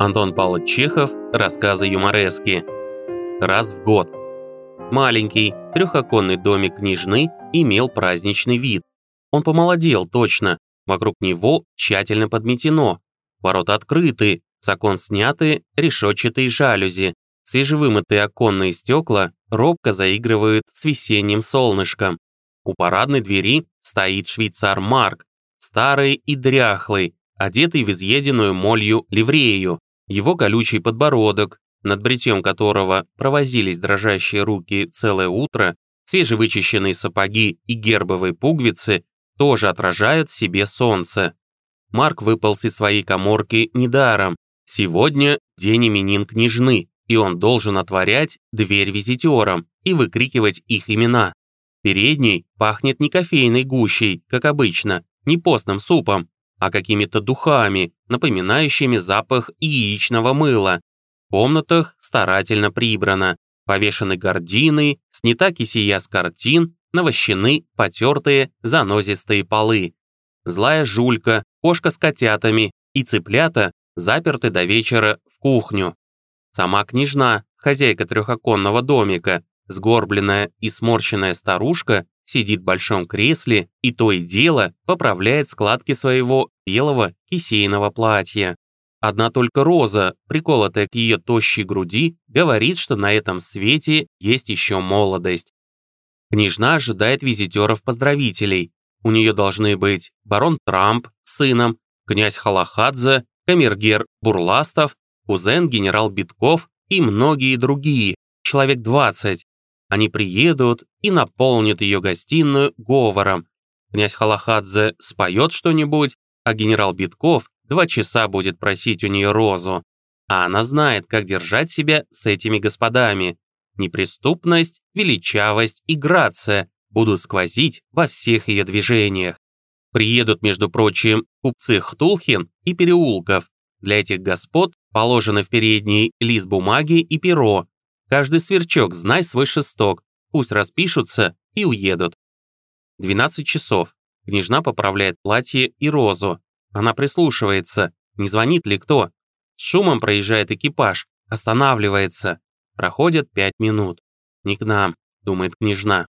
Антон Павлович Чехов, рассказы юморески. Раз в год. Маленький, трехоконный домик княжны имел праздничный вид. Он помолодел точно, вокруг него тщательно подметено. Ворота открыты, с сняты решетчатые жалюзи, свежевымытые оконные стекла робко заигрывают с весенним солнышком. У парадной двери стоит швейцар Марк, старый и дряхлый, одетый в изъеденную молью ливрею, его колючий подбородок, над бритьем которого провозились дрожащие руки целое утро, свежевычищенные сапоги и гербовые пуговицы тоже отражают в себе солнце. Марк выполз из своей коморки недаром. Сегодня день именин княжны, и он должен отворять дверь визитерам и выкрикивать их имена. Передней пахнет не кофейной гущей, как обычно, не постным супом, а какими-то духами, напоминающими запах яичного мыла. В комнатах старательно прибрано, повешены гардины, снята кисия с картин, навощены потертые занозистые полы. Злая жулька, кошка с котятами и цыплята заперты до вечера в кухню. Сама княжна, хозяйка трехоконного домика, сгорбленная и сморщенная старушка, сидит в большом кресле и то и дело поправляет складки своего белого кисейного платья. Одна только роза, приколотая к ее тощей груди, говорит, что на этом свете есть еще молодость. Княжна ожидает визитеров-поздравителей. У нее должны быть барон Трамп с сыном, князь Халахадзе, камергер Бурластов, кузен генерал Битков и многие другие, человек 20. Они приедут и наполнят ее гостиную говором. Князь Халахадзе споет что-нибудь, а генерал Битков два часа будет просить у нее розу. А она знает, как держать себя с этими господами. Неприступность, величавость и грация будут сквозить во всех ее движениях. Приедут, между прочим, купцы Хтулхин и Переулков. Для этих господ положены в передней лист бумаги и перо, Каждый сверчок знай свой шесток, пусть распишутся и уедут. 12 часов. Княжна поправляет платье и розу. Она прислушивается, не звонит ли кто. С шумом проезжает экипаж, останавливается. Проходят пять минут. «Не к нам», — думает княжна.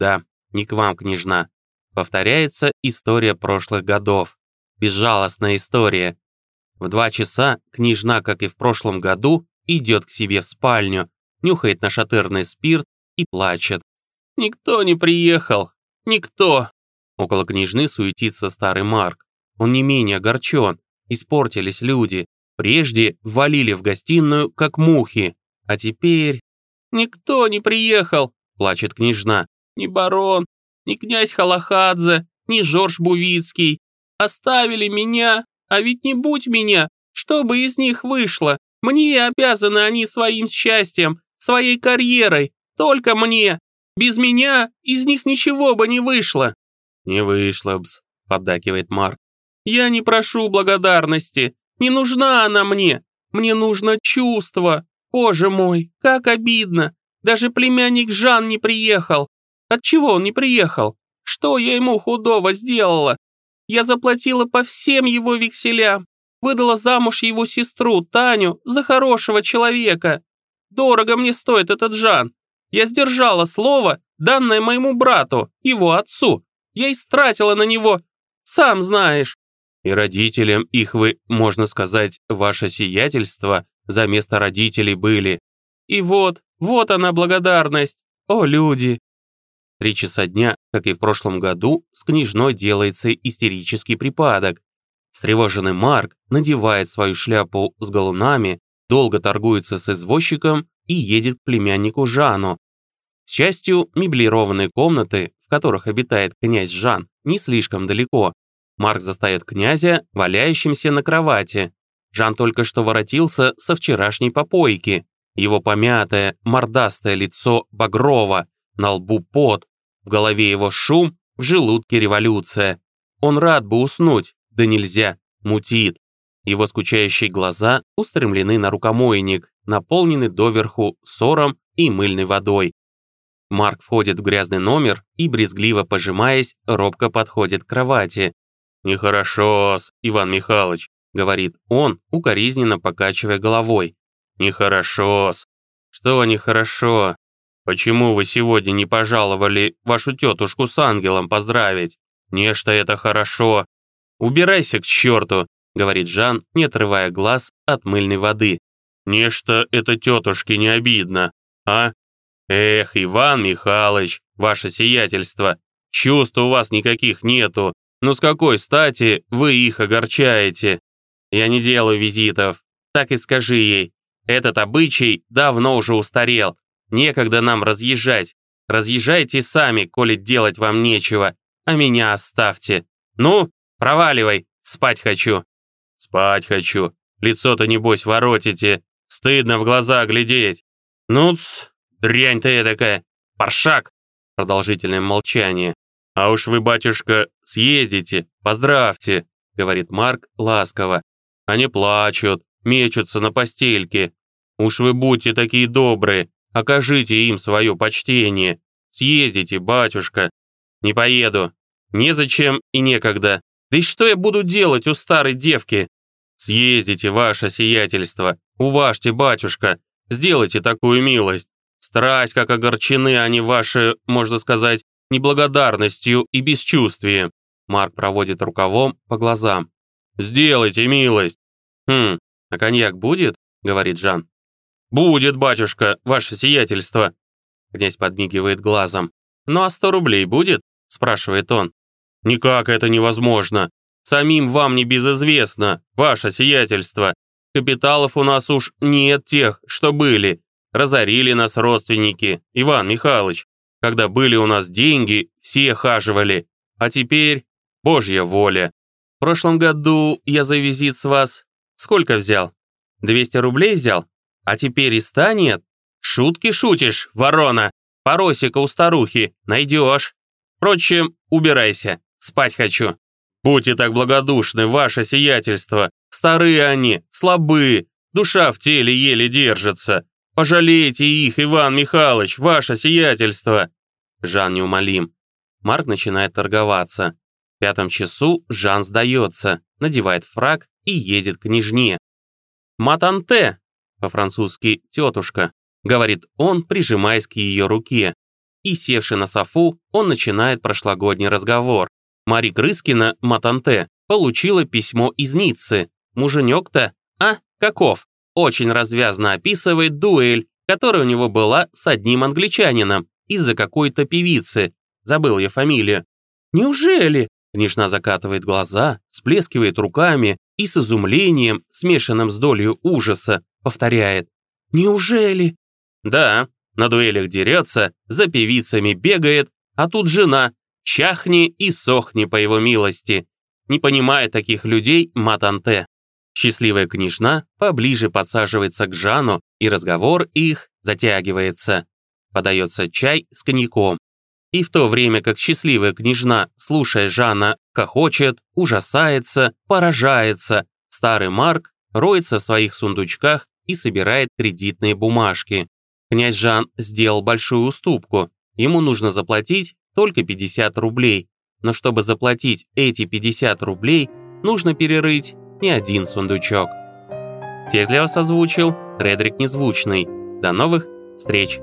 «Да, не к вам, княжна». Повторяется история прошлых годов. Безжалостная история. В два часа княжна, как и в прошлом году, идет к себе в спальню, нюхает нашатырный спирт и плачет. «Никто не приехал! Никто!» Около княжны суетится старый Марк. Он не менее огорчен. Испортились люди. Прежде валили в гостиную, как мухи. А теперь... «Никто не приехал!» – плачет княжна. «Ни барон, ни князь Халахадзе, ни Жорж Бувицкий. Оставили меня, а ведь не будь меня, что бы из них вышло? Мне обязаны они своим счастьем, своей карьерой, только мне. Без меня из них ничего бы не вышло». «Не вышло бс», — поддакивает Марк. «Я не прошу благодарности. Не нужна она мне. Мне нужно чувство. Боже мой, как обидно. Даже племянник Жан не приехал. Отчего он не приехал? Что я ему худого сделала? Я заплатила по всем его векселям. Выдала замуж его сестру, Таню, за хорошего человека. Дорого мне стоит этот Жан. Я сдержала слово, данное моему брату, его отцу. Я истратила на него, сам знаешь. И родителям их вы, можно сказать, ваше сиятельство за место родителей были. И вот, вот она благодарность. О, люди! Три часа дня, как и в прошлом году, с княжной делается истерический припадок. Встревоженный Марк надевает свою шляпу с галунами, долго торгуется с извозчиком и едет к племяннику Жану. К счастью, меблированные комнаты, в которых обитает князь Жан, не слишком далеко. Марк застает князя, валяющимся на кровати. Жан только что воротился со вчерашней попойки. Его помятое, мордастое лицо багрово, на лбу пот, в голове его шум, в желудке революция. Он рад бы уснуть, да нельзя, мутит. Его скучающие глаза устремлены на рукомойник, наполненный доверху сором и мыльной водой. Марк входит в грязный номер и, брезгливо пожимаясь, робко подходит к кровати. «Нехорошо-с, Иван Михайлович, говорит он, укоризненно покачивая головой. «Нехорошо-с. Что нехорошо? Почему вы сегодня не пожаловали вашу тетушку с ангелом поздравить? Нечто это хорошо. Убирайся к черту, говорит Жан, не отрывая глаз от мыльной воды. Нечто это тетушке не обидно, а? Эх, Иван Михайлович, ваше сиятельство, чувств у вас никаких нету, но с какой стати вы их огорчаете? Я не делаю визитов, так и скажи ей. Этот обычай давно уже устарел, некогда нам разъезжать. Разъезжайте сами, коли делать вам нечего, а меня оставьте. Ну, проваливай, спать хочу. Спать хочу. Лицо-то, небось, воротите. Стыдно в глаза глядеть. Ну-ц, дрянь ты эдакая. Паршак. Продолжительное молчание. А уж вы, батюшка, съездите, поздравьте, говорит Марк ласково. Они плачут, мечутся на постельке. Уж вы будьте такие добрые, окажите им свое почтение. Съездите, батюшка. Не поеду. Незачем и некогда. Да и что я буду делать у старой девки? Съездите, ваше сиятельство, уважьте батюшка, сделайте такую милость. Страсть, как огорчены они ваши, можно сказать, неблагодарностью и бесчувствием. Марк проводит рукавом по глазам. «Сделайте милость!» «Хм, а коньяк будет?» — говорит Жан. «Будет, батюшка, ваше сиятельство!» Князь подмигивает глазом. «Ну а сто рублей будет?» — спрашивает он. «Никак это невозможно. Самим вам не безызвестно, ваше сиятельство. Капиталов у нас уж нет тех, что были. Разорили нас родственники, Иван Михайлович. Когда были у нас деньги, все хаживали. А теперь божья воля. В прошлом году я за визит с вас сколько взял? 200 рублей взял? А теперь и ста нет? Шутки шутишь, ворона? Поросика у старухи найдешь. Впрочем, убирайся, спать хочу. Будьте так благодушны, ваше сиятельство. Старые они, слабые, душа в теле еле держится. Пожалейте их, Иван Михайлович, ваше сиятельство. Жан неумолим. Марк начинает торговаться. В пятом часу Жан сдается, надевает фраг и едет к княжне. «Матанте!» по-французски «тетушка», говорит он, прижимаясь к ее руке. И, севши на софу, он начинает прошлогодний разговор. Мари Крыскина, Матанте, получила письмо из Ниццы. Муженек-то, а, каков? Очень развязно описывает дуэль, которая у него была с одним англичанином из-за какой-то певицы. Забыл я фамилию. Неужели? Княжна закатывает глаза, сплескивает руками и с изумлением, смешанным с долей ужаса, повторяет. «Неужели?» «Да, на дуэлях дерется, за певицами бегает, а тут жена, чахни и сохни по его милости. Не понимая таких людей, матанте. Счастливая княжна поближе подсаживается к Жану, и разговор их затягивается. Подается чай с коньяком. И в то время как счастливая княжна, слушая Жана, хохочет, ужасается, поражается, старый Марк роется в своих сундучках и собирает кредитные бумажки. Князь Жан сделал большую уступку. Ему нужно заплатить только 50 рублей. Но чтобы заплатить эти 50 рублей, нужно перерыть не один сундучок. Текст для вас озвучил Редрик Незвучный. До новых встреч!